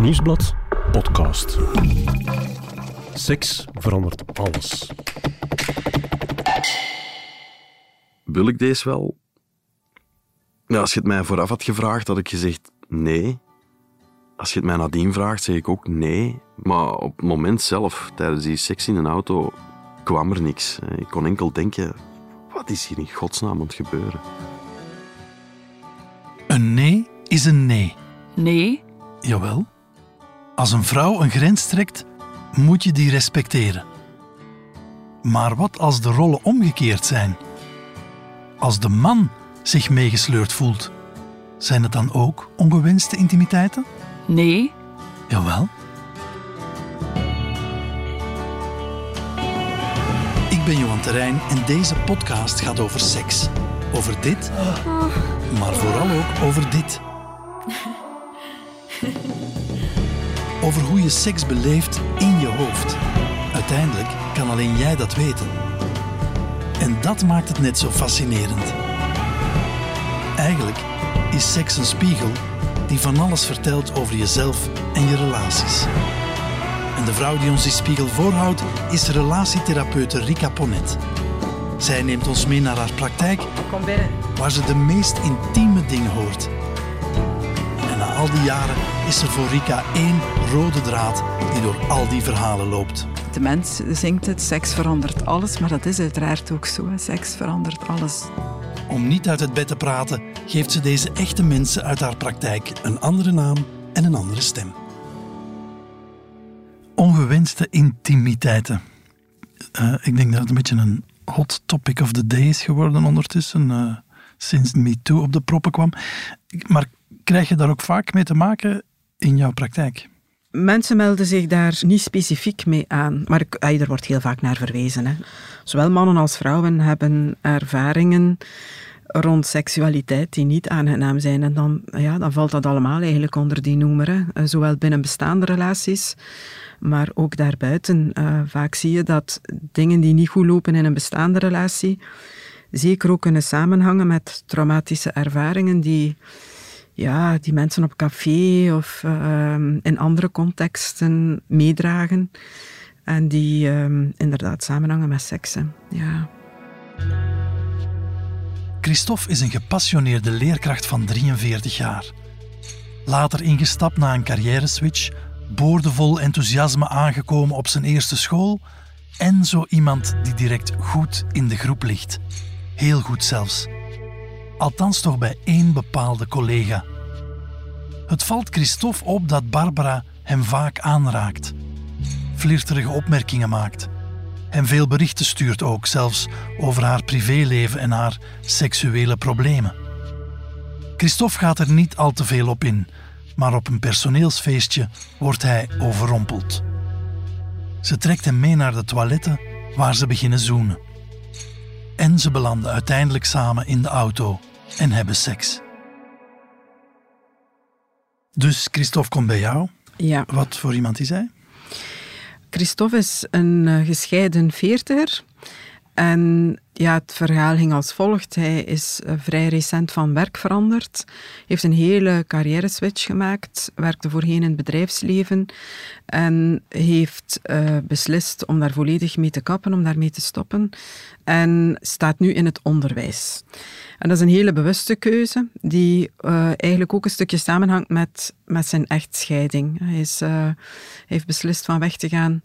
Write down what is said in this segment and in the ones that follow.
Nieuwsblad podcast. Seks verandert alles. Wil ik deze wel? Ja, als je het mij vooraf had gevraagd, had ik gezegd nee. Als je het mij nadien vraagt, zeg ik ook nee. Maar op het moment zelf, tijdens die seks in een auto, kwam er niks. Ik kon enkel denken, wat is hier in godsnaam aan het gebeuren? Een nee is een nee. Nee, Jawel. Als een vrouw een grens trekt, moet je die respecteren. Maar wat als de rollen omgekeerd zijn? Als de man zich meegesleurd voelt, zijn het dan ook ongewenste intimiteiten? nee, Jawel. Ik ben Johan Terrein en deze podcast gaat over seks. Over dit, maar vooral ook over dit. Over hoe je seks beleeft in je hoofd. Uiteindelijk kan alleen jij dat weten. En dat maakt het net zo fascinerend. Eigenlijk is seks een spiegel die van alles vertelt over jezelf en je relaties. En de vrouw die ons die spiegel voorhoudt is relatietherapeute Rika Ponet. Zij neemt ons mee naar haar praktijk, kom binnen. waar ze de meest intieme dingen hoort. En na al die jaren is er voor Rika één rode draad die door al die verhalen loopt. De mens zingt het, seks verandert alles, maar dat is uiteraard ook zo. hè. Seks verandert alles. Om niet uit het bed te praten, geeft ze deze echte mensen uit haar praktijk een andere naam en een andere stem. Ongewenste intimiteiten. Eh, ik denk dat het een beetje een hot topic of the day is geworden ondertussen, eh, sinds MeToo op de proppen kwam. Maar krijg je daar ook vaak mee te maken in jouw praktijk? Mensen melden zich daar niet specifiek mee aan, maar er wordt heel vaak naar verwezen. Hè. Zowel mannen als vrouwen hebben ervaringen rond seksualiteit die niet aangenaam zijn. En dan, ja, dan valt dat allemaal eigenlijk onder die noemer. Eh, Zowel binnen bestaande relaties, maar ook daarbuiten. Eh, vaak zie je dat dingen die niet goed lopen in een bestaande relatie, zeker ook kunnen samenhangen met traumatische ervaringen die ja, die mensen op café of ehm, in andere contexten meedragen. En die ehm, inderdaad samenhangen met seksen. Ja. Christophe is een gepassioneerde leerkracht van 43 jaar. Later ingestapt na een carrière-switch, boordevol enthousiasme aangekomen op zijn eerste school en zo iemand die direct goed in de groep ligt. Heel goed zelfs. Althans toch bij één bepaalde collega. Het valt Christophe op dat Barbara hem vaak aanraakt, flirterige opmerkingen maakt, hem veel berichten stuurt ook, zelfs over haar privéleven en haar seksuele problemen. Christophe gaat er niet al te veel op in, maar op een personeelsfeestje wordt hij overrompeld. Ze trekt hem mee naar de toiletten waar ze beginnen zoenen. En ze belanden uiteindelijk samen in de auto en hebben seks. Dus Christophe komt bij jou. ja. Wat voor iemand is hij? Christophe is een eh, gescheiden veertiger. En ja, het verhaal ging als volgt. Hij is eh, vrij recent van werk veranderd. Heeft een hele carrière-switch gemaakt. Werkte voorheen in het bedrijfsleven. En heeft eh, beslist om daar volledig mee te kappen, om daarmee te stoppen. En staat nu in het onderwijs. En dat is een hele bewuste keuze, die eh, eigenlijk ook een stukje samenhangt met, met zijn echtscheiding. Hij, is, hij heeft beslist van weg te gaan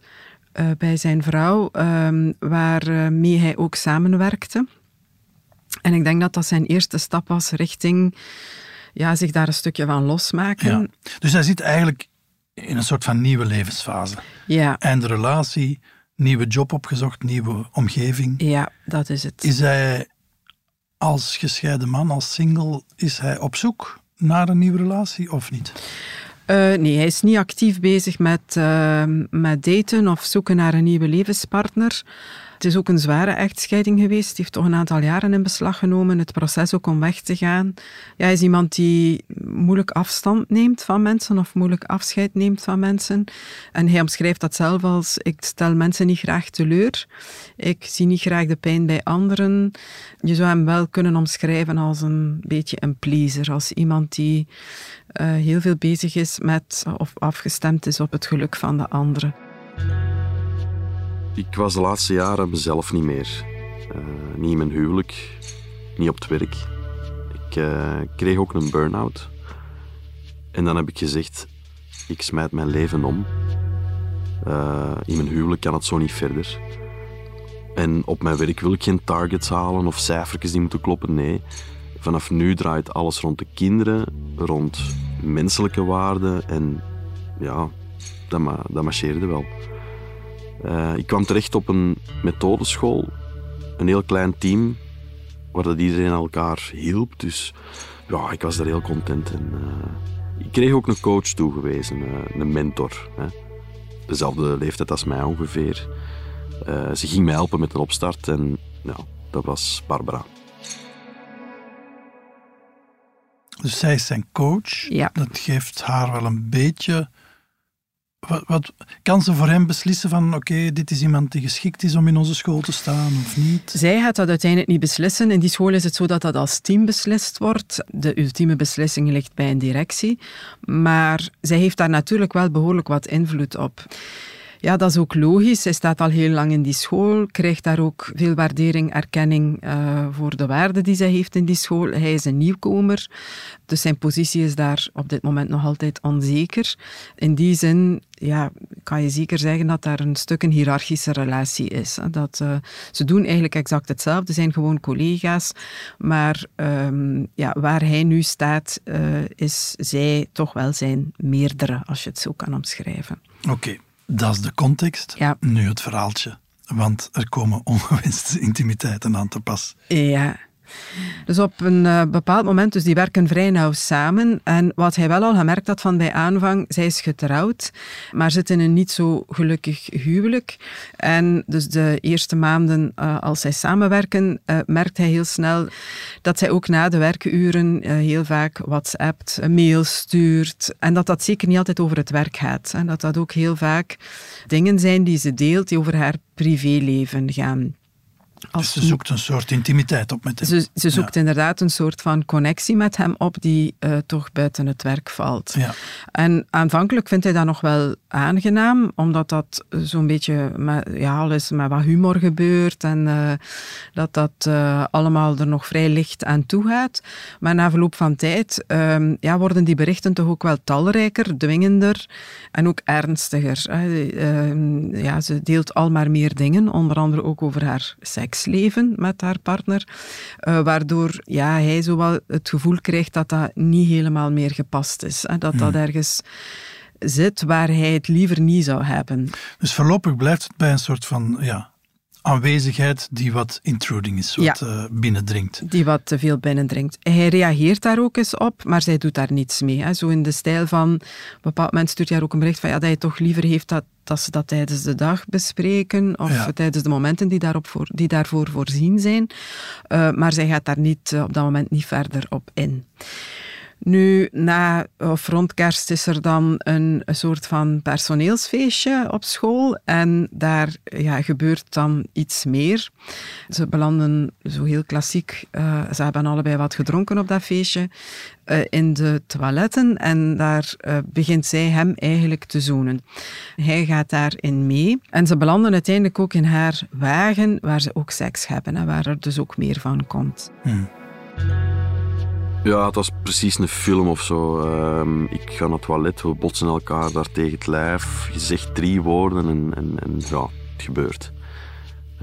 eh, bij zijn vrouw, ehm, waarmee hij ook samenwerkte. En ik denk dat dat zijn eerste stap was richting ja, zich daar een stukje van losmaken. Ja. Dus hij zit eigenlijk in een soort van nieuwe levensfase. ja, Einde relatie, nieuwe job opgezocht, nieuwe omgeving. ja, dat is het. Is hij als gescheiden man, als single, is hij op zoek naar een nieuwe relatie of niet? Eh, nee, hij is niet actief bezig met, eh, met daten of zoeken naar een nieuwe levenspartner. Het is ook een zware echtscheiding geweest. Die heeft toch een aantal jaren in beslag genomen. Het proces ook om weg te gaan. Ja, hij is iemand die moeilijk afstand neemt van mensen of moeilijk afscheid neemt van mensen. En hij omschrijft dat zelf als: ik stel mensen niet graag teleur. Ik zie niet graag de pijn bij anderen. Je zou hem wel kunnen omschrijven als een beetje een pleaser. Als iemand die uh, heel veel bezig is met of afgestemd is op het geluk van de anderen. Ik was de laatste jaren mezelf niet meer. Uh, niet in mijn huwelijk, niet op het werk. Ik uh, kreeg ook een burn-out. En dan heb ik gezegd, ik smijt mijn leven om. Uh, in mijn huwelijk kan het zo niet verder. En op mijn werk wil ik geen targets halen of cijfertjes die moeten kloppen. Nee, vanaf nu draait alles rond de kinderen, rond menselijke waarden. En ja, dat, ma dat marcheerde wel. Uh, ik kwam terecht op een methodeschool, een heel klein team, waar dat iedereen elkaar hielp. Dus ja, ik was daar heel content. En, uh, ik kreeg ook een coach toegewezen, uh, een mentor. Hè. Dezelfde leeftijd als mij ongeveer. ze ging mij helpen met een opstart en ja, dat was Barbara. Dus zij is zijn coach. Ja. Dat geeft haar wel een beetje wat, wat, kan ze voor hem beslissen van oké, dit is iemand die geschikt is om in onze school te staan of niet? Zij gaat dat uiteindelijk niet beslissen. In die school is het zo dat dat als team beslist wordt. De ultieme beslissing ligt bij een directie. Maar zij heeft daar natuurlijk wel behoorlijk wat invloed op. Ja, dat is ook logisch. Hij staat al heel lang in die school, krijgt daar ook veel waardering, erkenning uh, voor de waarde die zij heeft in die school. Hij is een nieuwkomer, dus zijn positie is daar op dit moment nog altijd onzeker. In die zin ja, kan je zeker zeggen dat daar een stuk een hiërarchische relatie is. Dat, uh, ze doen eigenlijk exact hetzelfde, zijn gewoon collega's. Maar um, ja, waar hij nu staat, uh, is zij toch wel zijn meerdere, als je het zo kan omschrijven. Oké. Dat is de context. Ja. Nu het verhaaltje. Want er komen ongewenste intimiteiten aan te pas. Ja. Dus op een uh, bepaald moment, dus die werken vrij nauw samen. En wat hij wel al gemerkt had van bij aanvang, zij is getrouwd, maar zit in een niet zo gelukkig huwelijk. En dus de eerste maanden uh, als zij samenwerken, uh, merkt hij heel snel dat zij ook na de werkuren heel vaak WhatsAppt, mails stuurt. En dat dat zeker niet altijd over het werk gaat. En dat dat ook heel vaak dingen zijn die ze deelt die over haar privéleven gaan. Als dus ze zoekt een soort intimiteit op met hem. Ze, ze zoekt inderdaad een soort van connectie met hem op die uh, toch buiten het werk valt. Ja. En aanvankelijk vindt hij dat nog wel aangenaam, omdat dat zo'n beetje met, ja, alles met wat humor gebeurt en uh, dat dat uh, allemaal er nog vrij licht aan toe gaat. Maar na verloop van tijd um, ja, worden die berichten toch ook wel talrijker, dwingender en ook ernstiger. Ehm, ja, ze deelt al maar meer dingen, onder andere ook over haar seks seksleven met haar partner, uh, waardoor ja, hij zowel het gevoel krijgt dat dat niet helemaal meer gepast is. Hè, dat dat ergens zit waar hij het liever niet zou hebben. Dus voorlopig blijft het bij een soort van ja, aanwezigheid die wat intruding is, wat ja, uh, binnendringt. Die wat te veel binnendringt. Hij reageert daar ook eens op, maar zij doet daar niets mee. Hè. Zo in de stijl van, op een bepaald moment stuurt hij ook een bericht van ja, dat hij toch liever heeft dat, dat ze dat tijdens de dag bespreken of Ja. tijdens de momenten die, daarop voor, die daarvoor voorzien zijn. Uh, maar zij gaat daar niet, uh, op dat moment niet verder op in. Nu, na of rond kerst is er dan een, soort van personeelsfeestje op school en daar ja, gebeurt dan iets meer. Ze belanden zo heel klassiek, uh, ze hebben allebei wat gedronken op dat feestje, uh, in de toiletten en daar uh, begint zij hem eigenlijk te zoenen. Hij gaat daarin mee en ze belanden uiteindelijk ook in haar wagen waar ze ook seks hebben en waar er dus ook meer van komt. Hmm. Ja, het was precies een film of zo. Um, ik ga naar het toilet, we botsen elkaar daar tegen het lijf. Je zegt drie woorden en, en, en ja, het gebeurt.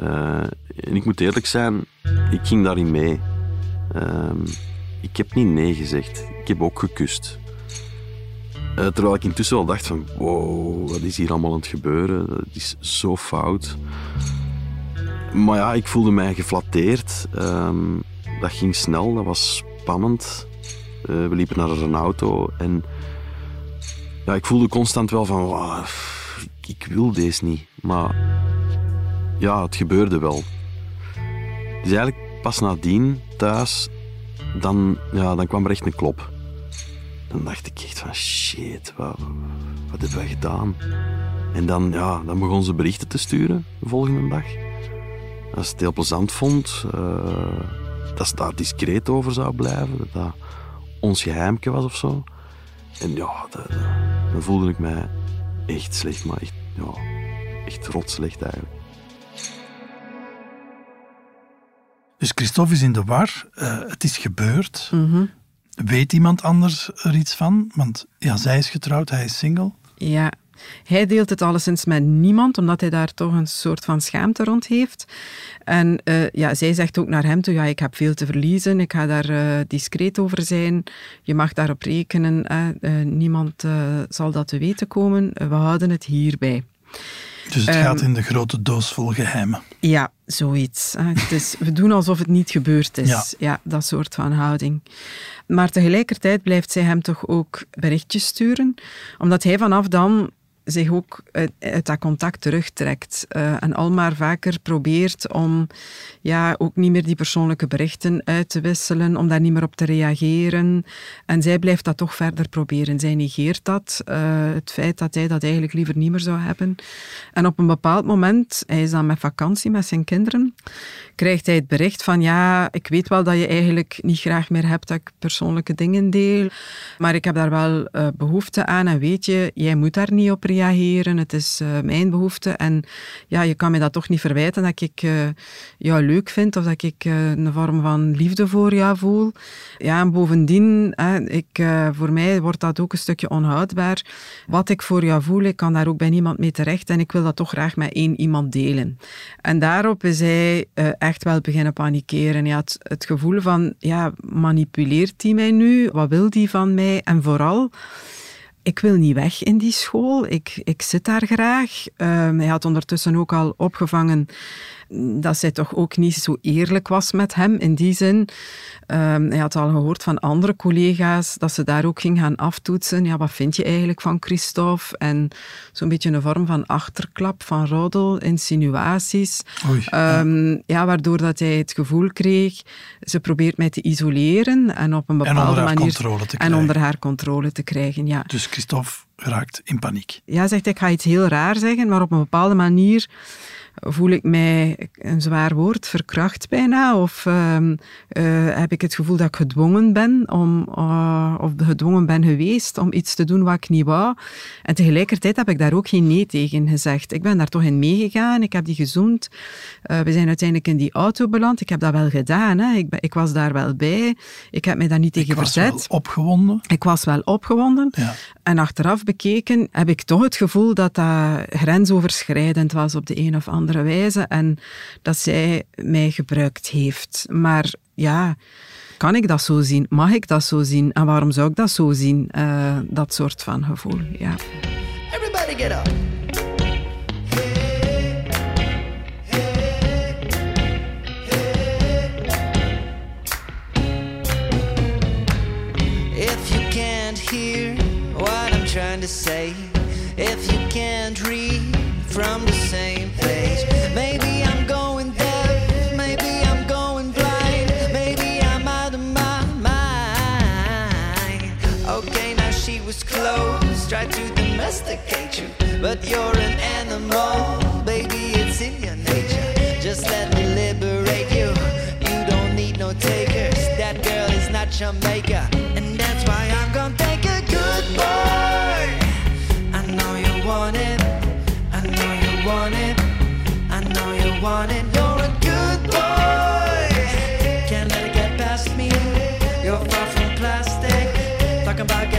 Uh, en ik moet eerlijk zijn, ik ging daarin mee. Um, ik heb niet nee gezegd. Ik heb ook gekust. Uh, terwijl ik intussen wel dacht van, wow, wat is hier allemaal aan het gebeuren? Dat is zo fout. Maar ja, ik voelde mij geflatteerd. Um, dat ging snel, dat was spannend. Uh, we liepen naar een auto en ja, ik voelde constant wel van, ik, wil deze niet. Maar ja, het gebeurde wel. Dus eigenlijk pas nadien thuis, dan, ja, dan kwam er echt een klop. Dan dacht ik echt van shit, wat, wat hebben wij gedaan? En dan, ja, dan begon ze berichten te sturen de volgende dag. Als ze het heel plezant vond, uh, dat ze daar discreet over zou blijven, dat dat ons geheimke was of zo. En ja, dat, dan voelde ik mij echt slecht, maar echt, ja, echt rot slecht eigenlijk. Dus Christophe is in de war. Uh, het is gebeurd. Mm Weet iemand anders er iets van? Want ja, zij is getrouwd, hij is single. Ja, hij deelt het alleszins met niemand, omdat hij daar toch een soort van schaamte rond heeft. En uh, ja, zij zegt ook naar hem toe, ja, ik heb veel te verliezen, ik ga daar uh, discreet over zijn, je mag daarop rekenen, uh, niemand zal dat te weten komen, we houden het hierbij. Dus het gaat ehm, in de grote doos vol geheimen. Ja, zoiets. Dus we doen alsof het niet gebeurd is. Ja. ja. dat soort van houding. Maar tegelijkertijd blijft zij hem toch ook berichtjes sturen, omdat hij vanaf dan zich ook uit, dat contact terugtrekt uh, en al maar vaker probeert om ja, ook niet meer die persoonlijke berichten uit te wisselen, om daar niet meer op te reageren. En zij blijft dat toch verder proberen. Zij negeert dat, uh, het feit dat hij dat eigenlijk liever niet meer zou hebben. En op een bepaald moment, hij is dan met vakantie met zijn kinderen, krijgt hij het bericht van ja, ik weet wel dat je eigenlijk niet graag meer hebt dat ik persoonlijke dingen deel, maar ik heb daar wel uh, behoefte aan en weet je, jij moet daar niet op reageren, het is uh, mijn behoefte en ja, je kan me dat toch niet verwijten dat ik uh, jou leuk vind of dat ik een vorm van liefde voor jou voel. Ja, en bovendien, ik, voor mij wordt dat ook een stukje onhoudbaar. Wat ik voor jou voel, ik kan daar ook bij niemand mee terecht en ik wil dat toch graag met één iemand delen. En daarop is hij echt wel beginnen panikeren. Ja, het, het gevoel van, ja, manipuleert hij mij nu? Wat wil die van mij? En vooral ik wil niet weg in die school. Ik, ik zit daar graag. Um, hij had ondertussen ook al opgevangen dat zij toch ook niet zo eerlijk was met hem. In die zin, um, hij had al gehoord van andere collega's dat ze daar ook ging gaan aftoetsen. Ja, wat vind je eigenlijk van Christophe? En zo'n beetje een vorm van achterklap, van roddel, insinuaties. Oei, um, ja. waardoor dat hij het gevoel kreeg, ze probeert mij te isoleren en op een bepaalde en manier... en onder haar controle te krijgen, ja. Dus Christophe raakt in paniek. Ja, zegt ik ga iets heel raar zeggen, maar op een bepaalde manier voel ik mij, een zwaar woord, verkracht bijna? Of ehm, eh, heb ik het gevoel dat ik gedwongen ben om, uh, of gedwongen ben geweest om iets te doen wat ik niet wou? En tegelijkertijd heb ik daar ook geen nee tegen gezegd. Ik ben daar toch in meegegaan, ik heb die gezoend. Uh, we zijn uiteindelijk in die auto beland. Ik heb dat wel gedaan, hè. Ik, ik was daar wel bij. Ik heb mij daar niet tegen verzet. Ik was wel opgewonden. Ik was wel opgewonden. Ja. En achteraf bekeken heb ik toch het gevoel dat dat grensoverschrijdend was op de een of andere andere wijze en dat zij mij gebruikt heeft. Maar ja, kan ik dat zo zien? Mag ik dat zo zien? En waarom zou ik dat zo zien? Uh, dat soort van gevoel, ja. Everybody get up. Trying to say, if you can't read from the same place. Maybe I'm going deaf, maybe I'm going blind, maybe I'm out of my mind. Okay, now she was close, tried to domesticate you, but you're an animal, baby, it's in your nature. Just let me liberate you. You don't need no takers. That girl is not your maker, know you want it. You're a good boy. Can't let it get past me. Plastic. About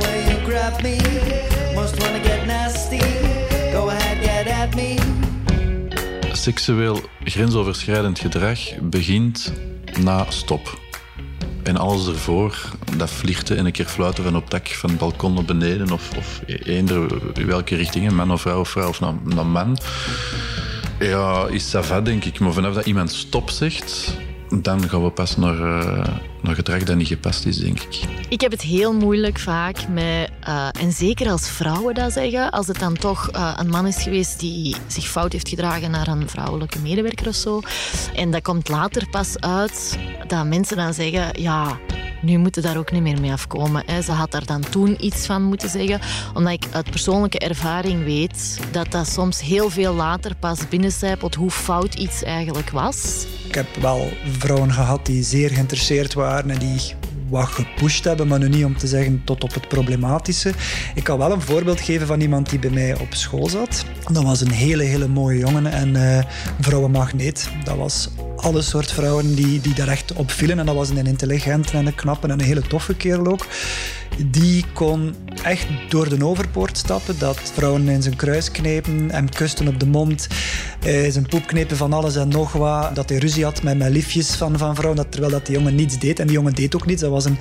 way you grab me. Most wanna get nasty. Go ahead, me. Seksueel grensoverschrijdend gedrag begint na stop. En alles ervoor, dat vliegte en een keer fluiten van op dak van het balkon naar beneden of, of eender welke richting, man of vrouw of vrouw of naar, man. Ja, is ça va, denk ik. Maar vanaf dat iemand stop zegt, dan gaan we pas naar, uh, naar gedrag dat niet gepast is, denk ik. Ik heb het heel moeilijk vaak met, uh, en zeker als vrouwen dat zeggen, als het dan toch uh, een man is geweest die zich fout heeft gedragen naar een vrouwelijke medewerker of zo. En dat komt later pas uit dat mensen dan zeggen, ja, nu moeten daar ook niet meer mee afkomen. Ze had daar dan toen iets van moeten zeggen, omdat ik uit persoonlijke ervaring weet dat dat soms heel veel later pas binnencijpelt hoe fout iets eigenlijk was. Ik heb wel vrouwen gehad die zeer geïnteresseerd waren en die wat gepusht hebben, maar nu niet om te zeggen tot op het problematische. Ik kan wel een voorbeeld geven van iemand die bij mij op school zat. Dat was een hele, hele mooie jongen en uh, vrouwenmagneet. Dat was alle soort vrouwen die, die daar echt op vielen. En dat was een intelligente en een knappe en een hele toffe kerel ook. Die kon echt door de overpoort stappen, dat vrouwen in zijn kruis knepen, hem kusten op de mond, eh, zijn poep knepen van alles en nog wat. Dat hij ruzie had met, liefjes van, van vrouwen, dat, terwijl dat die jongen niets deed. En die jongen deed ook niets. Dat was een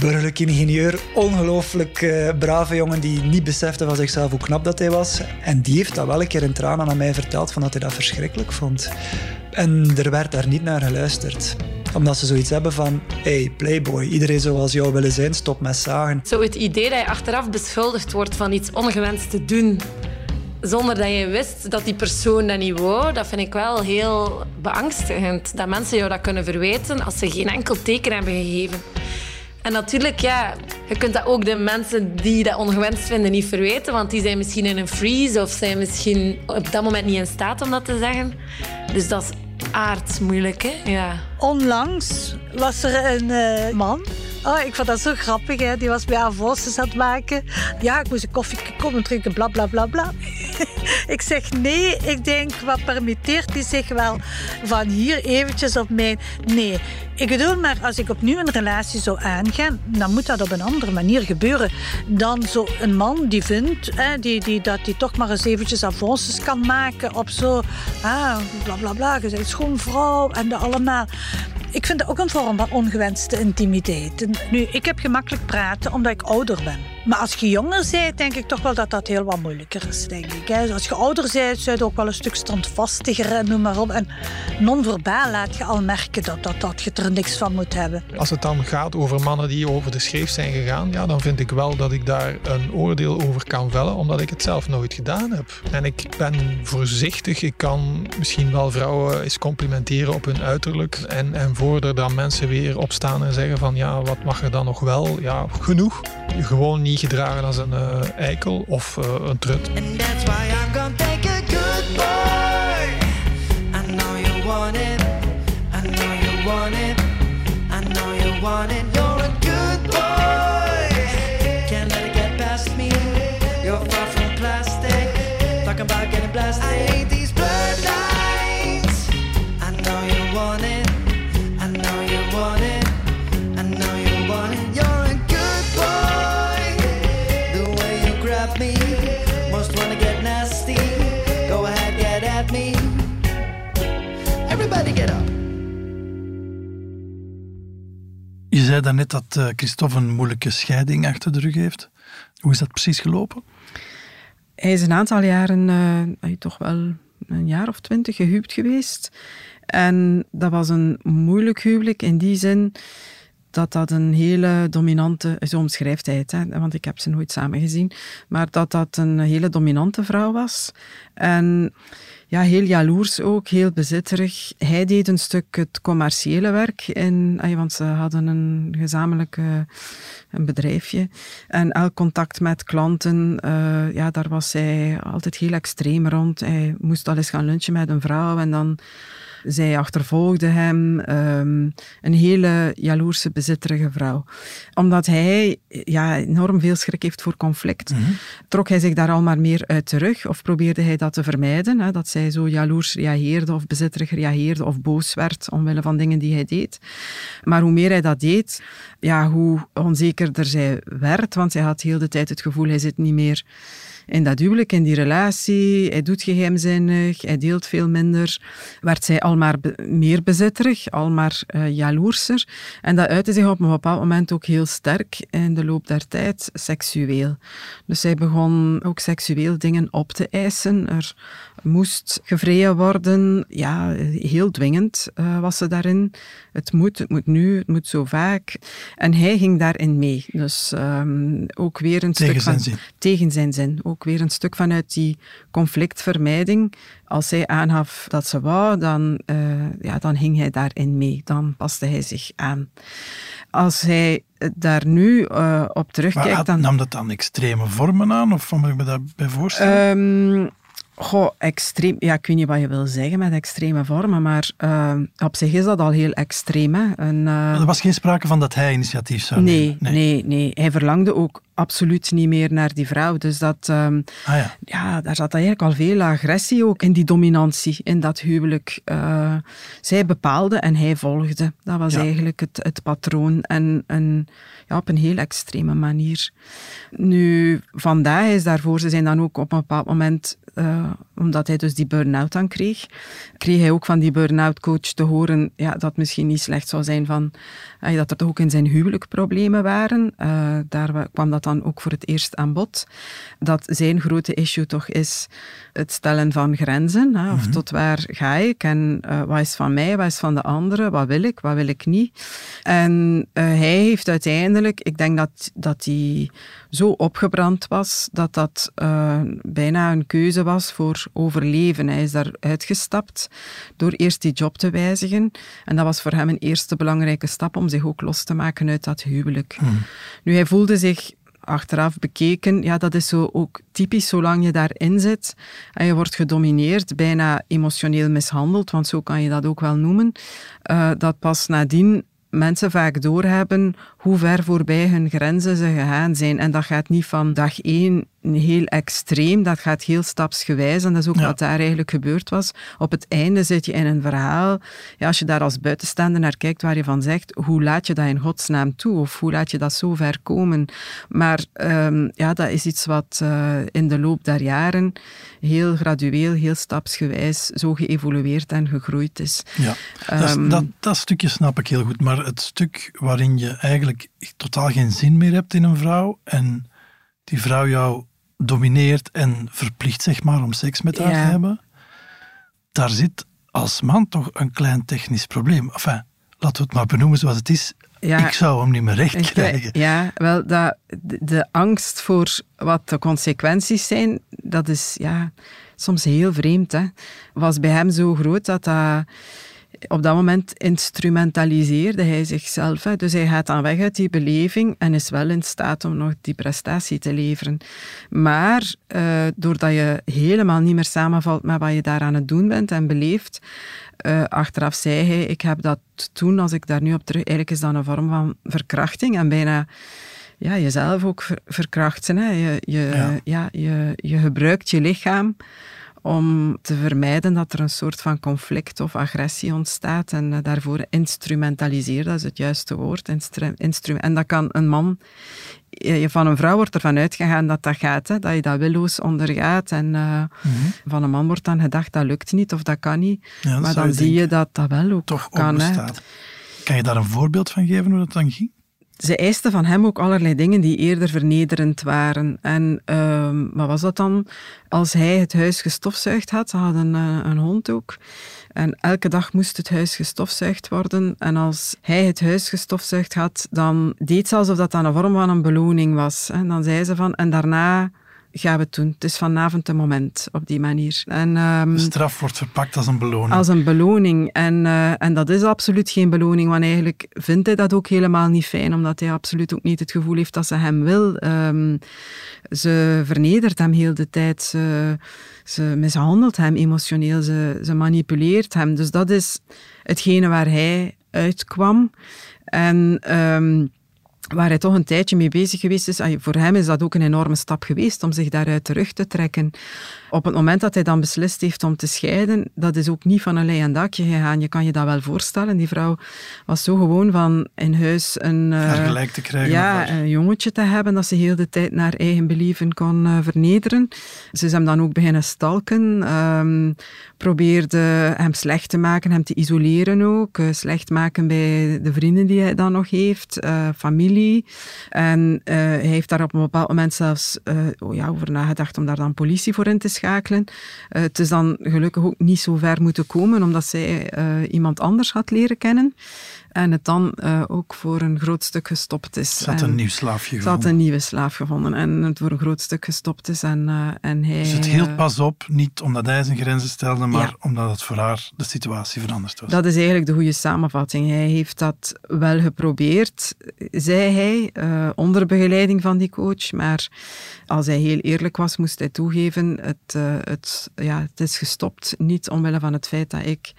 burgerlijk ingenieur, ongelooflijk uh, brave jongen die niet besefte van zichzelf hoe knap dat hij was. En die heeft dat wel een keer in tranen aan mij verteld, van dat hij dat verschrikkelijk vond. En er werd daar niet naar geluisterd omdat ze zoiets hebben van, hey, playboy, iedereen zoals jou willen zijn, stop met zagen. Zo het idee dat je achteraf beschuldigd wordt van iets ongewenst te doen, zonder dat je wist dat die persoon dat niet wou, dat vind ik wel heel beangstigend. Dat mensen jou dat kunnen verwijten als ze geen enkel teken hebben gegeven. En natuurlijk, ja, je kunt dat ook de mensen die dat ongewenst vinden niet verwijten, want die zijn misschien in een freeze of zijn misschien op dat moment niet in staat om dat te zeggen. Dus dat is aard moeilijk, hè? Ja. Onlangs was er een uh, man Oh, ik vond dat zo grappig. Hè. Die was bij vosjes aan het maken. Ja, ik moest een koffie komen drinken, bla bla bla bla. ik zeg nee. Ik denk, wat permitteert die zich wel van hier eventjes op mijn... Nee, ik bedoel maar, als ik opnieuw een relatie zou aangaan, dan moet dat op een andere manier gebeuren dan zo een man die vindt hè, die, die, dat hij toch maar eens eventjes avances kan maken op zo, ah, bla bla bla, je bent schoonvrouw en dat allemaal. Ik vind dat ook een vorm van ongewenste intimiteit. Nu, ik heb gemakkelijk praten omdat ik ouder ben. Maar als je jonger bent, denk ik toch wel dat dat heel wat moeilijker is, denk ik. Als je ouder bent, zul je ook wel een stuk standvastiger en noem maar op. En non-verbaal laat je al merken dat, dat, dat je er niks van moet hebben. Als het dan gaat over mannen die over de scheef zijn gegaan, ja, dan vind ik wel dat ik daar een oordeel over kan vellen, omdat ik het zelf nooit gedaan heb. En ik ben voorzichtig. Ik kan misschien wel vrouwen eens complimenteren op hun uiterlijk. En, en voordat dan mensen weer opstaan en zeggen van ja, wat mag er dan nog wel? Ja, genoeg. Gewoon niet gedragen als een uh, eikel of uh, een trut. Zei daarnet dat uh, Christophe een moeilijke scheiding achter de rug heeft. Hoe is dat precies gelopen? Hij is een aantal jaren, uh, toch wel een jaar of twintig gehuwd geweest. En dat was een moeilijk huwelijk in die zin dat dat een hele dominante, zo omschrijft hij het, hè, want ik heb ze nooit samen gezien, maar dat dat een hele dominante vrouw was. En ja, heel jaloers ook, heel bezitterig. Hij deed een stuk het commerciële werk, in, want ze hadden een gezamenlijk een bedrijfje. En elk contact met klanten, uh, ja, daar was hij altijd heel extreem rond. Hij moest al eens gaan lunchen met een vrouw en dan zij achtervolgde hem. Um, een hele jaloerse, bezitterige vrouw. Omdat hij ja, enorm veel schrik heeft voor conflict, mm -hmm. trok hij zich daar al maar meer uit terug. Of probeerde hij dat te vermijden. Hè, dat zij zo jaloers reageerde of bezitterig reageerde of boos werd omwille van dingen die hij deed. Maar hoe meer hij dat deed, ja, hoe onzekerder zij werd. Want zij had heel de tijd het gevoel, hij zit niet meer in dat huwelijk, in die relatie. Hij doet geheimzinnig, hij deelt veel minder. Werd zij al maar meer bezitterig, al maar uh, jaloerser. En dat uitte zich op een bepaald moment ook heel sterk in de loop der tijd seksueel. Dus zij begon ook seksueel dingen op te eisen. Er moest gevreden worden. Ja, heel dwingend uh, was ze daarin. Het moet, het moet nu, het moet zo vaak. En hij ging daarin mee. Dus um, ook weer een tegen stuk zijn van... zin. Tegen zijn zin. Ook weer een stuk vanuit die conflictvermijding. Als zij aangaf dat ze wou, dan, uh, ja, dan ging hij daarin mee. Dan paste hij zich aan. Als hij daar nu uh, op terugkijkt... Maar dan... nam dat dan extreme vormen aan? Of wat moet ik me daarbij voorstellen? Um, Goh, extreem. Ja, ik weet niet wat je wil zeggen met extreme vormen, maar uh, op zich is dat al heel extreem. Hè. En, uh, er was geen sprake van dat hij initiatief zou nee, nemen? Nee, nee, nee. Hij verlangde ook absoluut niet meer naar die vrouw. Dus dat, um, ah, ja. ja. daar zat eigenlijk al veel agressie ook in die dominantie, in dat huwelijk. Uh, zij bepaalde en hij volgde. Dat was ja. eigenlijk het, het patroon. En, en ja, op een heel extreme manier. Nu, vandaag is daarvoor, ze zijn dan ook op een bepaald moment uh, omdat hij dus die burn-out dan kreeg, kreeg hij ook van die burn-out coach te horen ja, dat het misschien niet slecht zou zijn van, uh, dat er ook in zijn huwelijk problemen waren. Uh, daar kwam dat dan ook voor het eerst aan bod. Dat zijn grote issue toch is het stellen van grenzen. Hè, of mm -hmm. tot waar ga ik en wat is van mij, wat is van de anderen, wat wil ik, wat wil ik niet. En hij heeft uiteindelijk, ik denk dat, dat hij zo opgebrand was, dat dat bijna een keuze was voor overleven. Hij is daar uitgestapt door eerst die job te wijzigen. En dat was voor hem een eerste belangrijke stap om zich ook los te maken uit dat huwelijk. Hmm. Nu, hij voelde zich achteraf bekeken, ja, dat is zo ook typisch zolang je daarin zit en je wordt gedomineerd, bijna emotioneel mishandeld, want zo kan je dat ook wel noemen, uh, dat pas nadien mensen vaak doorhebben hoe ver voorbij hun grenzen ze gegaan zijn. En dat gaat niet van dag één heel extreem, dat gaat heel stapsgewijs. En dat is ook Ja. wat daar eigenlijk gebeurd was. Op het einde zit je in een verhaal, ja, als je daar als buitenstaander naar kijkt, waar je van zegt, hoe laat je dat in godsnaam toe? Of hoe laat je dat zo ver komen? Maar um, ja, dat is iets wat uh, in de loop der jaren heel gradueel, heel stapsgewijs zo geëvolueerd en gegroeid is. Ja, dat, Um, dat, dat stukje snap ik heel goed. Maar het stuk waarin je eigenlijk totaal geen zin meer hebt in een vrouw en die vrouw jou domineert en verplicht, zeg maar, om seks met haar Ja. te hebben, daar zit als man toch een klein technisch probleem. Enfin, laten we het maar benoemen zoals het is. Ja. Ik zou hem niet meer recht weet- krijgen. Ja, wel, dat, de, de angst voor wat de consequenties zijn, dat is ja, soms heel vreemd. Hè. Was bij hem zo groot dat dat op dat moment instrumentaliseerde hij zichzelf. Hè. Dus hij gaat dan weg uit die beleving en is wel in staat om nog die prestatie te leveren. Maar eh, doordat je helemaal niet meer samenvalt met wat je daar aan het doen bent en beleeft, eh, achteraf zei hij, ik heb dat toen, als ik daar nu op terug, eigenlijk is dat een vorm van verkrachting en bijna ja, jezelf ook ver- verkrachten. Hè. Je, je, Ja. ja. je, je gebruikt je lichaam om te vermijden dat er een soort van conflict of agressie ontstaat. En eh, daarvoor instrumentaliseer, dat is het juiste woord. Instru instru en dat kan een man... Van een vrouw wordt ervan uitgegaan dat dat gaat, hè, dat je dat willoos ondergaat. En eh, van een man wordt dan gedacht, dat lukt niet of dat kan niet. Ja, dat maar dan je zie je dat dat wel ook Toch kan. Hè. Kan je daar een voorbeeld van geven hoe dat dan ging? Ze eisten van hem ook allerlei dingen die eerder vernederend waren. En ehm, wat was dat dan? Als hij het huis gestofzuigd had, ze hadden een, een hond ook. En elke dag moest het huis gestofzuigd worden. En als hij het huis gestofzuigd had, dan deed ze alsof dat dan een vorm van een beloning was. En dan zei ze van, en daarna gaan we het doen. Het is vanavond een moment, op die manier. En, ehm, De straf wordt verpakt als een beloning. als een beloning. En, eh, en dat is absoluut geen beloning, want eigenlijk vindt hij dat ook helemaal niet fijn, omdat hij absoluut ook niet het gevoel heeft dat ze hem wil. Ehm, ze vernedert hem heel de tijd. Ze, ze mishandelt hem emotioneel. Ze, ze manipuleert hem. Dus dat is hetgene waar hij uitkwam. En... ehm, waar hij toch een tijdje mee bezig geweest is. Voor hem is dat ook een enorme stap geweest om zich daaruit terug te trekken. Op het moment dat hij dan beslist heeft om te scheiden, dat is ook niet van een leien dakje gegaan. Je kan je dat wel voorstellen. Die vrouw was zo gewoon van in huis een... Uh, te krijgen. Ja, een jongetje te hebben dat ze heel de tijd naar eigen believen kon uh, vernederen. Ze is hem dan ook beginnen stalken. Um, probeerde hem slecht te maken, hem te isoleren ook. Uh, slecht maken bij de vrienden die hij dan nog heeft, familie. En hij heeft daar op een bepaald moment zelfs oh ja, over nagedacht om daar dan politie voor in te Uh, het is dan gelukkig ook niet zo ver moeten komen, omdat zij uh, iemand anders had leren kennen en het dan uh, ook voor een groot stuk gestopt is. Ze had een nieuw slaafje gevonden. Ze had een nieuwe slaaf gevonden en het voor een groot stuk gestopt is. En, uh, en hij, dus het hield pas op, niet omdat hij zijn grenzen stelde, maar ja. omdat het voor haar de situatie veranderd was. Dat is eigenlijk de goede samenvatting. Hij heeft dat wel geprobeerd, zei hij, uh, onder begeleiding van die coach. Maar als hij heel eerlijk was, moest hij toegeven, het, het, ja, het is gestopt. Niet omwille van het feit dat ik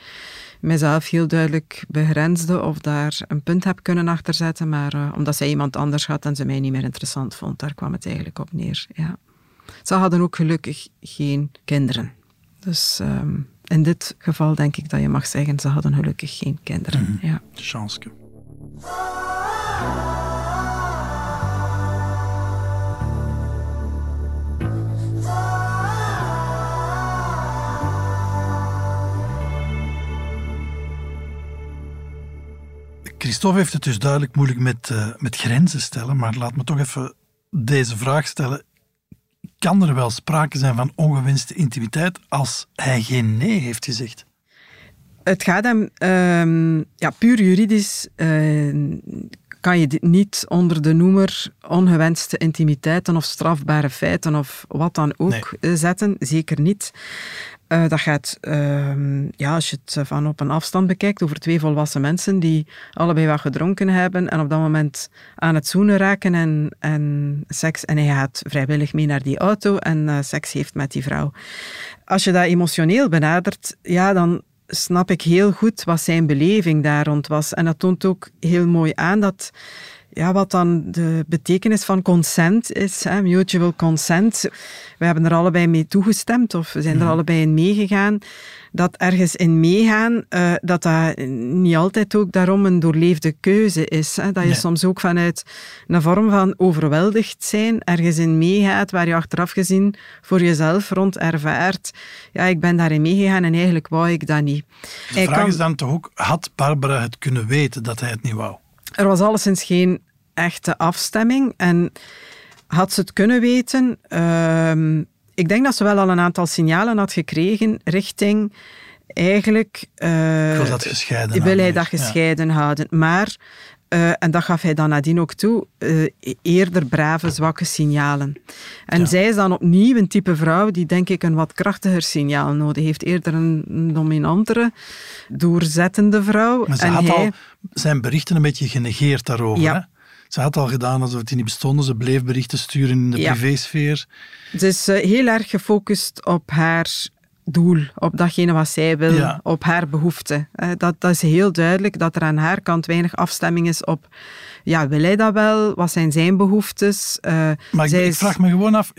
mijzelf heel duidelijk begrensde of daar een punt heb kunnen achterzetten, maar uh, omdat zij iemand anders had en ze mij niet meer interessant vond. Daar kwam het eigenlijk op neer. Ja. Ze hadden ook gelukkig geen kinderen. Dus um, in dit geval denk ik dat je mag zeggen, ze hadden gelukkig geen kinderen. Mm. Ja. Chanske. Christophe heeft het dus duidelijk moeilijk met, uh, met grenzen stellen, maar laat me toch even deze vraag stellen. Kan er wel sprake zijn van ongewenste intimiteit als hij geen nee heeft gezegd? Het gaat hem, um, ja, puur juridisch uh, kan je dit niet onder de noemer ongewenste intimiteiten of strafbare feiten of wat dan ook nee. zetten. Zeker niet. Uh, dat gaat, uh, ja, als je het van op een afstand bekijkt, over twee volwassen mensen die allebei wat gedronken hebben en op dat moment aan het zoenen raken en, en seks. En hij gaat vrijwillig mee naar die auto en uh, seks heeft met die vrouw. Als je dat emotioneel benadert, ja, dan snap ik heel goed wat zijn beleving daar rond was. En dat toont ook heel mooi aan dat ja, wat dan de betekenis van consent is, hè, mutual consent. We hebben er allebei mee toegestemd of we zijn er mhm. allebei in meegegaan. Dat ergens in meegaan, uh, dat dat niet altijd ook daarom een doorleefde keuze is. Hè. Dat je soms ook vanuit een vorm van overweldigd zijn ergens in meegaat, waar je achteraf gezien voor jezelf rond ervaart. Ja, ik ben daarin meegegaan en eigenlijk wou ik dat niet. De vraag is dan toch ook, had Barbara het kunnen weten dat hij het niet wou? Er was alleszins geen echte afstemming. En had ze het kunnen weten, uh, ik denk dat ze wel al een aantal signalen had gekregen richting eigenlijk... Uh, wil dat gescheiden Wil hij dat gescheiden houden. Maar, uh, en dat gaf hij dan nadien ook toe, uh, eerder brave, zwakke signalen. En ja. zij is dan opnieuw een type vrouw die denk ik een wat krachtiger signaal nodig heeft. Eerder een, een dominantere, doorzettende vrouw. Maar ze en had hij... al zijn berichten een beetje genegeerd daarover, ja. hè? Ze had al gedaan alsof die niet bestonden. Ze bleef berichten sturen in de Ja. privésfeer. Ze is uh, heel erg gefocust op haar doel, op datgene wat zij wil, Ja. op haar behoefte. Uh, dat, dat is heel duidelijk dat er aan haar kant weinig afstemming is op, ja, wil hij dat wel? Wat zijn zijn behoeftes? Uh, Maar ik, vraag me gewoon af,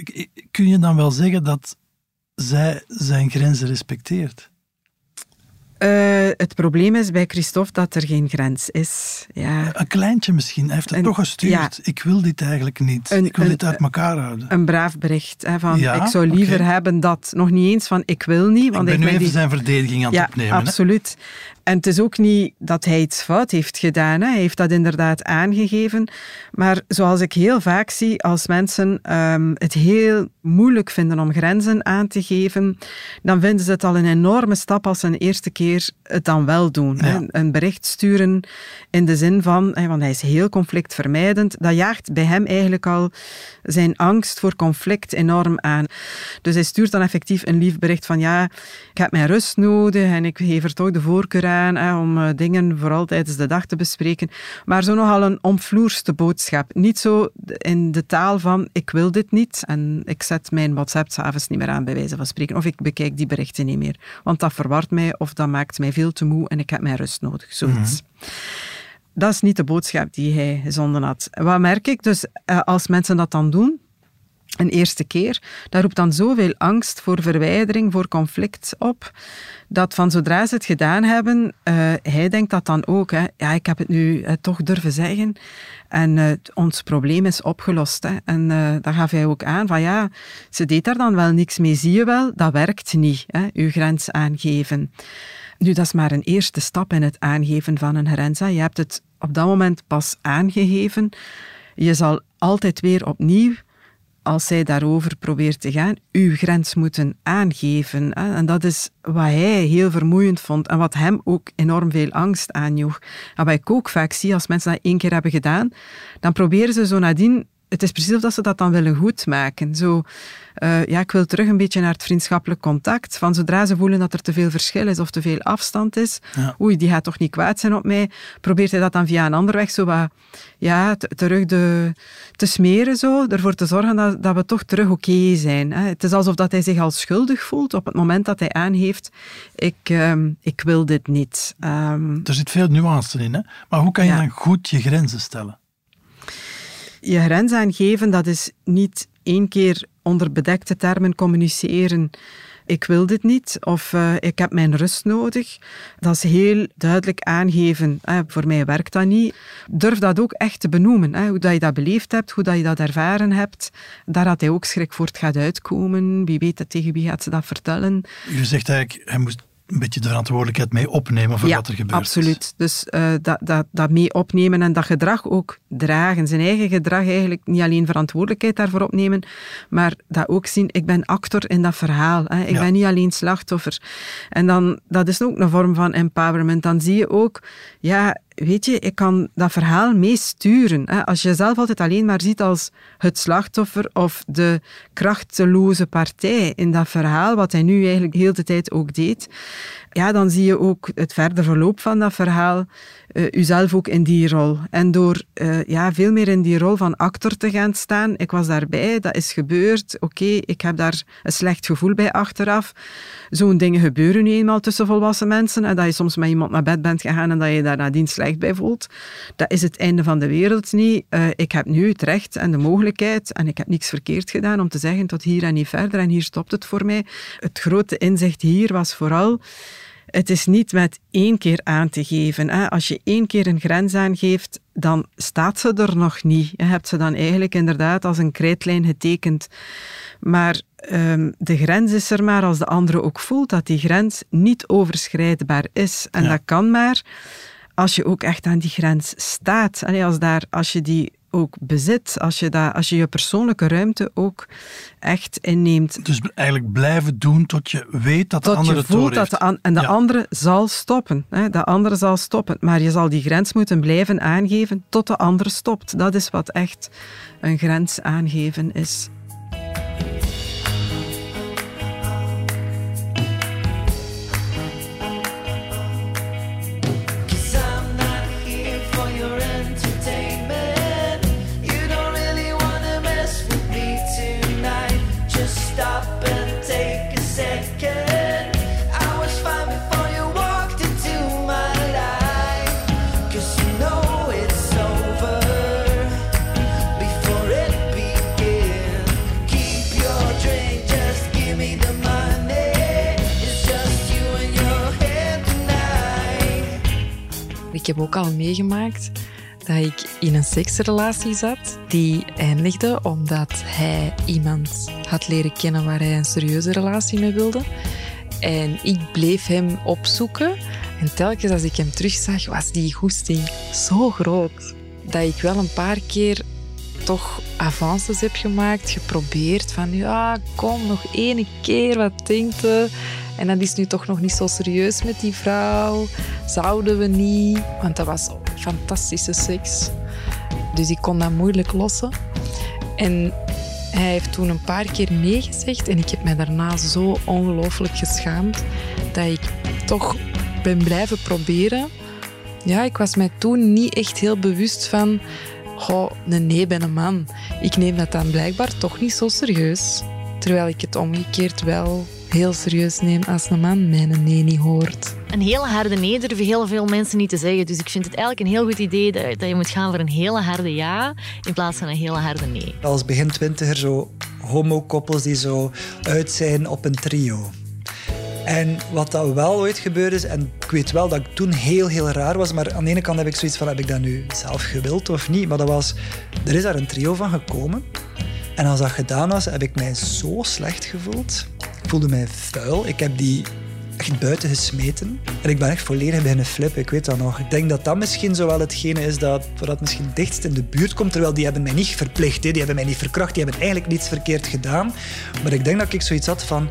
kun je dan wel zeggen dat zij zijn grenzen respecteert? Eh, het probleem is bij Christophe dat er geen grens is. Ja. Een kleintje misschien. Hij heeft het Een- toch gestuurd. ja. Ik wil dit eigenlijk niet. Een- ik wil een- dit uit elkaar houden. Een braaf bericht. Hè, van, Ja, ik zou liever hebben dat, nog niet eens van ik wil niet. ik Want ben hij nu even die- zijn verdediging aan het opnemen. hè. absoluut. En het is ook niet dat hij iets fout heeft gedaan. Hè. Hij heeft dat inderdaad aangegeven. Maar zoals ik heel vaak zie, als mensen ehm, het heel moeilijk vinden om grenzen aan te geven, dan vinden ze het al een enorme stap als ze een eerste keer het dan wel doen. Hè. Een bericht sturen in de zin van, hè, want hij is heel conflictvermijdend, dat jaagt bij hem eigenlijk al zijn angst voor conflict enorm aan. Dus hij stuurt dan effectief een lief bericht van ja, ik heb mijn rust nodig en ik geef er toch de voorkeur aan hè, om eh, dingen vooral tijdens de dag te bespreken. Maar zo nogal een omvloerste boodschap. Niet zo in de taal van ik wil dit niet en ik zet mijn WhatsApp s'avonds niet meer aan bij wijze van spreken. Of ik bekijk die berichten niet meer. Want dat verwart mij of dat maakt mij veel te moe en ik heb mijn rust nodig. Zoiets. dat is niet de boodschap die hij gezonden had. Wat merk ik? Dus uh, als mensen dat dan doen, een eerste keer, dat roept dan zoveel angst voor verwijdering, voor conflict op, dat van zodra ze het gedaan hebben, uh, hij denkt dat dan ook. Hè. Ja, ik heb het nu uh, toch durven zeggen en uh, ons probleem is opgelost. Hè. En daar gaf hij ook aan van ja, ze deed daar dan wel niks mee, zie je wel, dat werkt niet, hè, uw grens aangeven. Nu, dat is maar een eerste stap in het aangeven van een grens. Je hebt het op dat moment pas aangegeven. Je zal altijd weer opnieuw als zij daarover probeert te gaan, uw grens moeten aangeven. En dat is wat hij heel vermoeiend vond en wat hem ook enorm veel angst aanjoeg. En wat ik ook vaak zie als mensen dat één keer hebben gedaan, dan proberen ze zo nadien het is precies of dat ze dat dan willen goedmaken. Zo, uh, ja, ik wil terug een beetje naar het vriendschappelijk contact. Van zodra ze voelen dat er te veel verschil is of te veel afstand is, ja. oei, die gaat toch niet kwaad zijn op mij, probeert hij dat dan via een ander weg zo wat, ja, terug de, te smeren, zo, ervoor te zorgen dat, dat we toch terug oké zijn. Hè. Het is alsof dat hij zich al schuldig voelt op het moment dat hij aangeeft, ik, um, ik wil dit niet. Um, er zit veel nuance in, hè? maar hoe kan je ja. dan goed je grenzen stellen? Je grens aangeven, dat is niet één keer onder bedekte termen communiceren. Ik wil dit niet of uh, ik heb mijn rust nodig. Dat is heel duidelijk aangeven. Voor mij werkt dat niet. Durf dat ook echt te benoemen. Hoe dat je dat beleefd hebt, hoe dat je dat ervaren hebt. Daar had hij ook schrik voor het gaat uitkomen. Wie weet dat tegen wie gaat ze dat vertellen. Je zegt eigenlijk, hij moest een beetje de verantwoordelijkheid mee opnemen voor ja, wat er gebeurt. absoluut. Dus uh, dat, dat, dat mee opnemen en dat gedrag ook dragen. Zijn eigen gedrag eigenlijk niet alleen verantwoordelijkheid daarvoor opnemen, maar dat ook zien, ik ben actor in dat verhaal. Hè. Ik ja. ben niet alleen slachtoffer. En dan, dat is ook een vorm van empowerment. Dan zie je ook, ja, weet je, ik kan dat verhaal meesturen. Als je jezelf altijd alleen maar ziet als het slachtoffer of de krachteloze partij in dat verhaal, wat hij nu eigenlijk heel de tijd ook deed, ja, dan zie je ook het verder verloop van dat verhaal uh, uzelf ook in die rol. En door uh, ja, veel meer in die rol van actor te gaan staan, ik was daarbij, dat is gebeurd, oké, ik heb daar een slecht gevoel bij achteraf. Zo'n dingen gebeuren nu eenmaal tussen volwassen mensen, en dat je soms met iemand naar bed bent gegaan en dat je daar nadien slecht bij voelt. Dat is het einde van de wereld niet. Uh, ik heb nu het recht en de mogelijkheid, en ik heb niks verkeerd gedaan, om te zeggen tot hier en niet verder, en hier stopt het voor mij. Het grote inzicht hier was vooral het is niet met één keer aan te geven. Hè. Als je één keer een grens aangeeft, dan staat ze er nog niet. Je hebt ze dan eigenlijk inderdaad als een krijtlijn getekend. Maar um, de grens is er maar als de andere ook voelt dat die grens niet overschrijdbaar is. En ja. dat kan maar als je ook echt aan die grens staat. Allee, als, daar, als je die ook bezit, als je, dat, als je je persoonlijke ruimte ook echt inneemt. Dus eigenlijk blijven doen tot je weet dat tot de andere je voelt dat de an, En de ja. andere zal stoppen. Hè. De andere zal stoppen. Maar je zal die grens moeten blijven aangeven tot de andere stopt. Dat is wat echt een grens aangeven is. Heb ook al meegemaakt dat ik in een seksrelatie zat die eindigde omdat hij iemand had leren kennen waar hij een serieuze relatie mee wilde. En ik bleef hem opzoeken. En telkens als ik hem terugzag, was die goesting zo groot dat ik wel een paar keer toch avances heb gemaakt, geprobeerd van ja, kom nog één keer, wat denkt? En dat is nu toch nog niet zo serieus met die vrouw. Zouden we niet? Want dat was fantastische seks. Dus ik kon dat moeilijk lossen. En hij heeft toen een paar keer nee gezegd. En ik heb mij daarna zo ongelooflijk geschaamd dat ik toch ben blijven proberen. Ja, ik was mij toen niet echt heel bewust van... Goh, een nee ben een man. Ik neem dat dan blijkbaar toch niet zo serieus. Terwijl ik het omgekeerd wel heel serieus neem als een man mijn nee niet hoort. een hele harde nee durven heel veel mensen niet te zeggen. Dus ik vind het eigenlijk een heel goed idee dat, dat je moet gaan voor een hele harde ja in plaats van een hele harde nee. Als begin twintiger zo homokoppels die zo uit zijn op een trio. En wat dat wel ooit gebeurd is, en ik weet wel dat ik toen heel, heel raar was, maar aan de ene kant heb ik zoiets van, heb ik dat nu zelf gewild of niet? Maar dat was, er is daar een trio van gekomen. En als dat gedaan was, heb ik mij zo slecht gevoeld. Voelde mij vuil. Ik heb die echt buiten gesmeten. En ik ben echt volledig beginnen flippen, ik weet dat nog. Ik denk dat dat misschien zo wel hetgene is dat, dat misschien dichtst in de buurt komt. Terwijl die hebben mij niet verplicht, die hebben mij niet verkracht, die hebben eigenlijk niets verkeerd gedaan. Maar ik denk dat ik zoiets had van...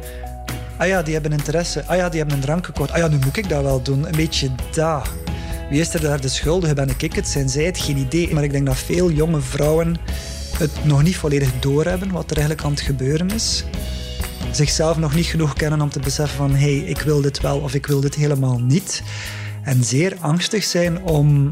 Ah ja, die hebben interesse. Ah ja, die hebben een drank gekocht. Ah ja, nu moet ik dat wel doen. Een beetje dat. Wie is er daar de schuldige? Ben ik het? Zijn zij het? Geen idee. Maar ik denk dat veel jonge vrouwen het nog niet volledig doorhebben wat er eigenlijk aan het gebeuren is. Zichzelf nog niet genoeg kennen om te beseffen van hé, hey, ik wil dit wel of ik wil dit helemaal niet. En zeer angstig zijn om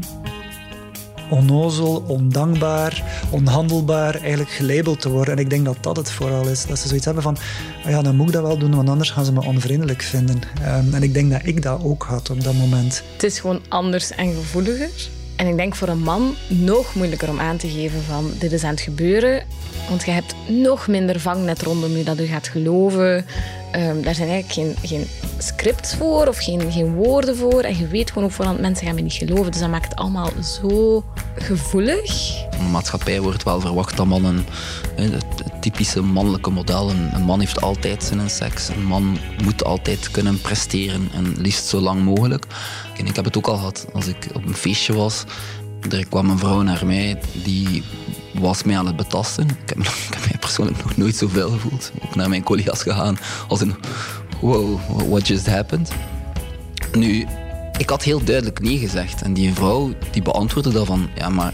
onnozel, ondankbaar, onhandelbaar eigenlijk gelabeld te worden. En ik denk dat dat het vooral is. Dat ze zoiets hebben van, oh ja, dan moet ik dat wel doen, want anders gaan ze me onvriendelijk vinden. Um, en ik denk dat ik dat ook had op dat moment. Het is gewoon anders en gevoeliger. En ik denk voor een man nog moeilijker om aan te geven van dit is aan het gebeuren. Want je hebt nog minder vangnet rondom je dat je gaat geloven. Um, daar zijn eigenlijk geen, geen scripts voor of geen, geen woorden voor. En je weet gewoon op voorhand, mensen gaan me niet geloven. Dus dat maakt het allemaal zo gevoelig. In de maatschappij wordt wel verwacht dat mannen, het typische mannelijke model, een man heeft altijd zin in seks. Een man moet altijd kunnen presteren en liefst zo lang mogelijk. En ik heb het ook al gehad als ik op een feestje was. Er kwam een vrouw naar mij die was mij aan het betasten. Ik heb, ik mij persoonlijk nog nooit zoveel gevoeld. Ook naar mijn collega's gegaan als een wow, what just happened? Nu, ik had heel duidelijk nee gezegd. En die vrouw die beantwoordde dat van, ja maar,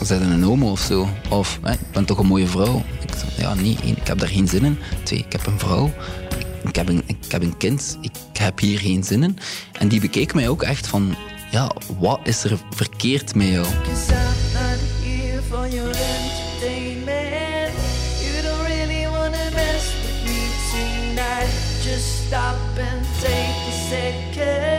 zijn een homo of zo? Of, ik ben toch een mooie vrouw? Ik zei, ja nee, één, ik heb daar geen zin in. Twee, ik heb een vrouw. Ik heb een, ik heb een kind. Ik heb hier geen zin in. En die bekeek mij ook echt van, ja, wat is er verkeerd met jou? stop and take a second.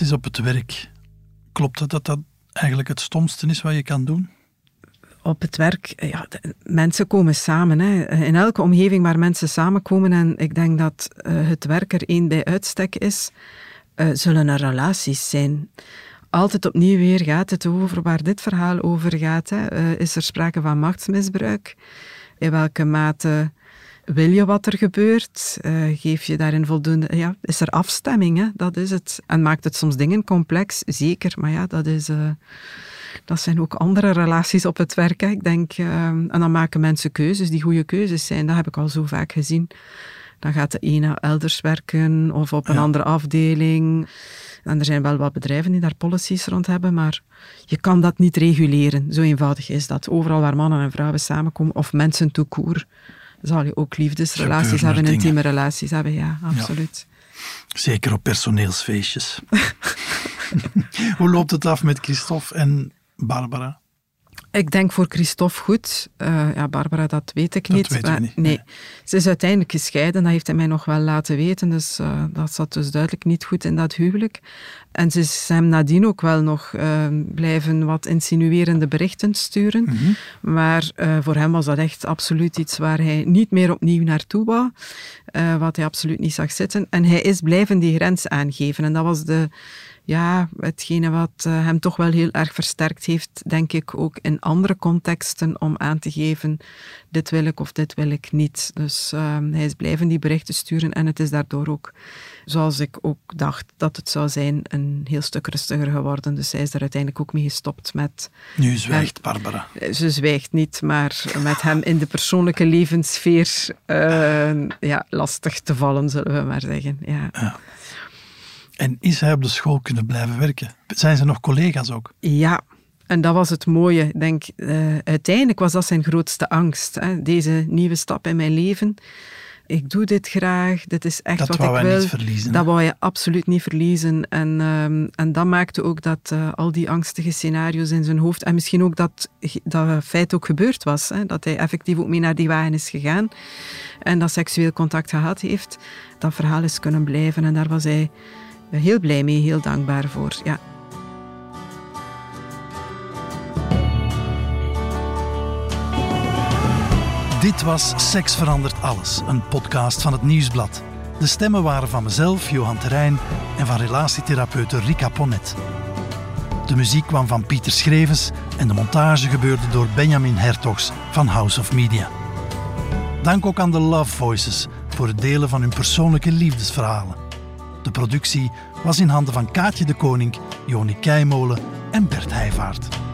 Relaties op het werk. Klopt het dat dat eigenlijk het stomste is wat je kan doen? op het werk, ja, mensen komen samen. Hè. In elke omgeving waar mensen samenkomen, en ik denk dat uh, het werk er één bij uitstek is, uh, zullen er relaties zijn. Altijd opnieuw weer gaat het over waar dit verhaal over gaat. Hè. Uh, is er sprake van machtsmisbruik? In welke mate wil je wat er gebeurt? geef je daarin voldoende... Ja, is er afstemming? Hè? Dat is het. En maakt het soms dingen complex? Zeker, maar ja, dat is dat zijn ook andere relaties op het werk. Hè. Ik denk, uh, en dan maken mensen keuzes die goede keuzes zijn. Dat heb ik al zo vaak gezien. Dan gaat de ene elders werken of op een ja. andere afdeling. En er zijn wel wat bedrijven die daar policies rond hebben, maar je kan dat niet reguleren. Zo eenvoudig is dat. Overal waar mannen en vrouwen samenkomen, of mensen court, zal je ook liefdesrelaties hebben, dingen. intieme relaties hebben. Ja, absoluut. Ja. Zeker op personeelsfeestjes. Hoe loopt het af met Christophe en Barbara? Ik denk voor Christophe goed. Uh, ja, Barbara, dat weet ik dat niet. Weet maar, niet. Nee. Ze is uiteindelijk gescheiden, dat heeft hij mij nog wel laten weten. Dus uh, dat zat dus duidelijk niet goed in dat huwelijk. En ze is hem nadien ook wel nog uh, blijven wat insinuerende berichten sturen. Mhm. Mm -hmm. Maar voor hem was dat echt absoluut iets waar hij niet meer opnieuw naartoe wou. wat hij absoluut niet zag zitten. En hij is blijven die grens aangeven. En dat was de ja, hetgene wat uh, hem toch wel heel erg versterkt heeft, denk ik, ook in andere contexten om aan te geven, dit wil ik of dit wil ik niet. Dus uh, hij is blijven die berichten sturen en het is daardoor ook, zoals ik ook dacht dat het zou zijn, een heel stuk rustiger geworden. Dus hij is er uiteindelijk ook mee gestopt met... Nu zwijgt Barbara. Ze zwijgt niet, maar met hem in de persoonlijke levenssfeer uh, ja, lastig te vallen, zullen we maar zeggen. Ja. ja. En is hij op de school kunnen blijven werken? Zijn ze nog collega's ook? Ja, en dat was het mooie. Ik denk, uh, uiteindelijk was dat zijn grootste angst. Hè? Deze nieuwe stap in mijn leven. Ik doe dit graag, dit is echt dat wat wou ik hij wil. niet verliezen. Dat wou je absoluut niet verliezen. En, um, en dat maakte ook dat uh, al die angstige scenario's in zijn hoofd, en misschien ook dat dat feit ook gebeurd was, hè? dat hij effectief ook mee naar die wagen is gegaan en dat seksueel contact gehad heeft, dat verhaal is kunnen blijven. En daar was hij heel blij mee, heel dankbaar voor. Ja. Dit was Seks verandert alles, een podcast van het Nieuwsblad. De stemmen waren van mezelf, Johan Terrein, en van relatietherapeute Rika Ponet. De muziek kwam van Pieter Schrevens en de montage gebeurde door Benjamin Hertogs van House of Media. Dank ook aan de Love Voices voor het delen van hun persoonlijke liefdesverhalen. De productie was in handen van Kaatje de Koning, Joni Keimolen en Bert Heijvaart.